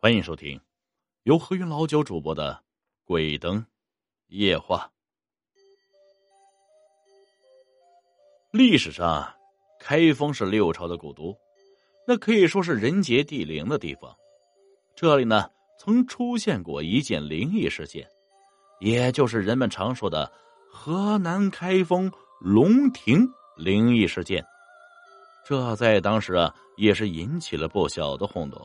欢迎收听由何云老九主播的《鬼灯夜话》。历史上，开封是六朝的古都，那可以说是人杰地灵的地方。这里呢，曾出现过一件灵异事件，也就是人们常说的河南开封龙亭灵异事件。这在当时啊，也是引起了不小的轰动。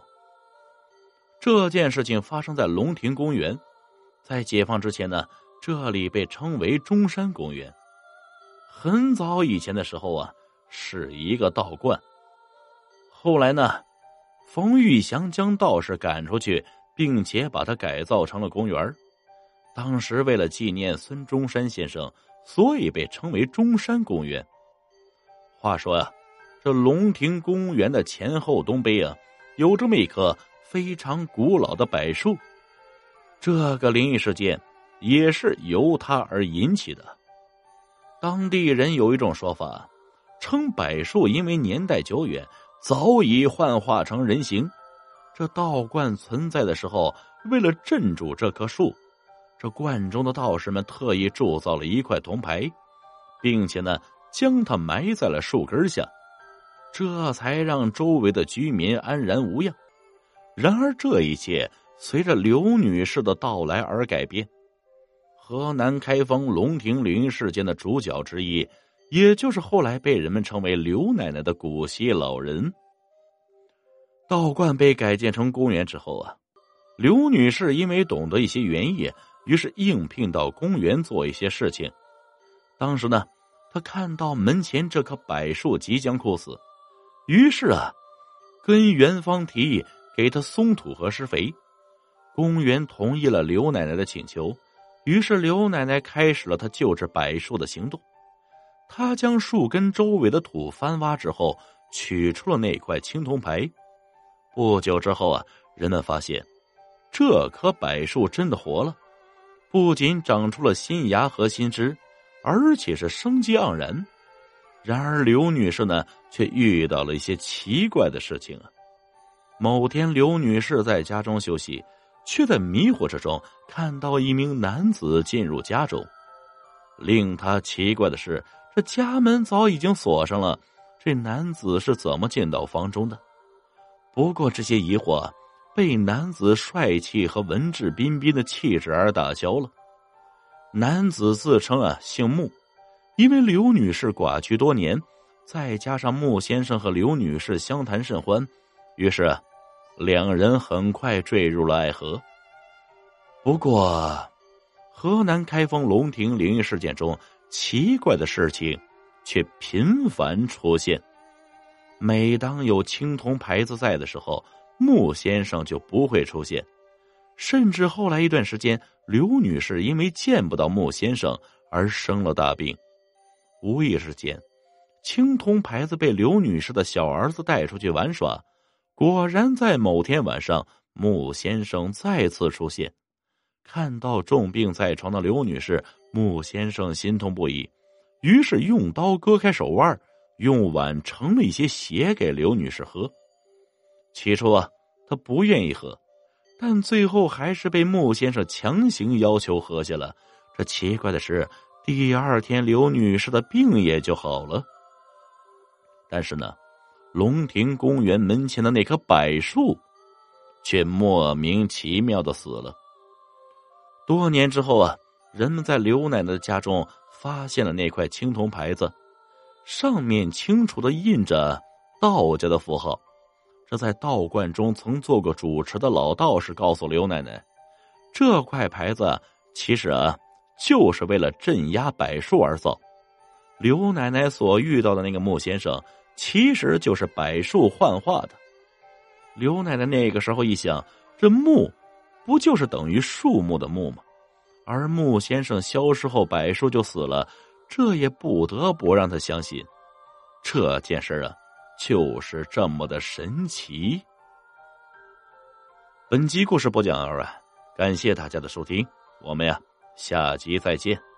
这件事情发生在龙亭公园，在解放之前呢，这里被称为中山公园。很早以前的时候啊，是一个道观。后来呢，冯玉祥将道士赶出去，并且把它改造成了公园。当时为了纪念孙中山先生，所以被称为中山公园。话说呀，这龙亭公园的前后东北啊，有这么一棵。非常古老的柏树，这个灵异事件也是由它而引起的。当地人有一种说法，称柏树因为年代久远，早已幻化成人形。这道观存在的时候，为了镇住这棵树，这观中的道士们特意铸造了一块铜牌，并且呢，将它埋在了树根下，这才让周围的居民安然无恙。然而，这一切随着刘女士的到来而改变。河南开封龙亭林事件的主角之一，也就是后来被人们称为刘奶奶的古稀老人。道观被改建成公园之后啊，刘女士因为懂得一些园艺，于是应聘到公园做一些事情。当时呢，她看到门前这棵柏树即将枯死，于是啊，跟园方提议。给他松土和施肥，公园同意了刘奶奶的请求，于是刘奶奶开始了她救治柏树的行动。她将树根周围的土翻挖之后，取出了那块青铜牌。不久之后啊，人们发现这棵柏树真的活了，不仅长出了新芽和新枝，而且是生机盎然。然而刘女士呢，却遇到了一些奇怪的事情啊。某天，刘女士在家中休息，却在迷糊之中看到一名男子进入家中。令她奇怪的是，这家门早已经锁上了，这男子是怎么进到房中的？不过，这些疑惑被男子帅气和文质彬彬的气质而打消了。男子自称啊姓穆，因为刘女士寡居多年，再加上穆先生和刘女士相谈甚欢，于是。两人很快坠入了爱河。不过，河南开封龙亭灵异事件中，奇怪的事情却频繁出现。每当有青铜牌子在的时候，穆先生就不会出现。甚至后来一段时间，刘女士因为见不到穆先生而生了大病。无意之间，青铜牌子被刘女士的小儿子带出去玩耍。果然，在某天晚上，穆先生再次出现。看到重病在床的刘女士，穆先生心痛不已，于是用刀割开手腕，用碗盛了一些血给刘女士喝。起初啊，他不愿意喝，但最后还是被穆先生强行要求喝下了。这奇怪的是，第二天刘女士的病也就好了。但是呢？龙亭公园门前的那棵柏树，却莫名其妙的死了。多年之后啊，人们在刘奶奶的家中发现了那块青铜牌子，上面清楚的印着道家的符号。这在道观中曾做过主持的老道士告诉刘奶奶，这块牌子其实啊，就是为了镇压柏树而造。刘奶奶所遇到的那个穆先生。其实就是柏树幻化的。刘奶奶那个时候一想，这木不就是等于树木的木吗？而木先生消失后，柏树就死了，这也不得不让他相信这件事啊，就是这么的神奇。本集故事播讲完，感谢大家的收听，我们呀下集再见。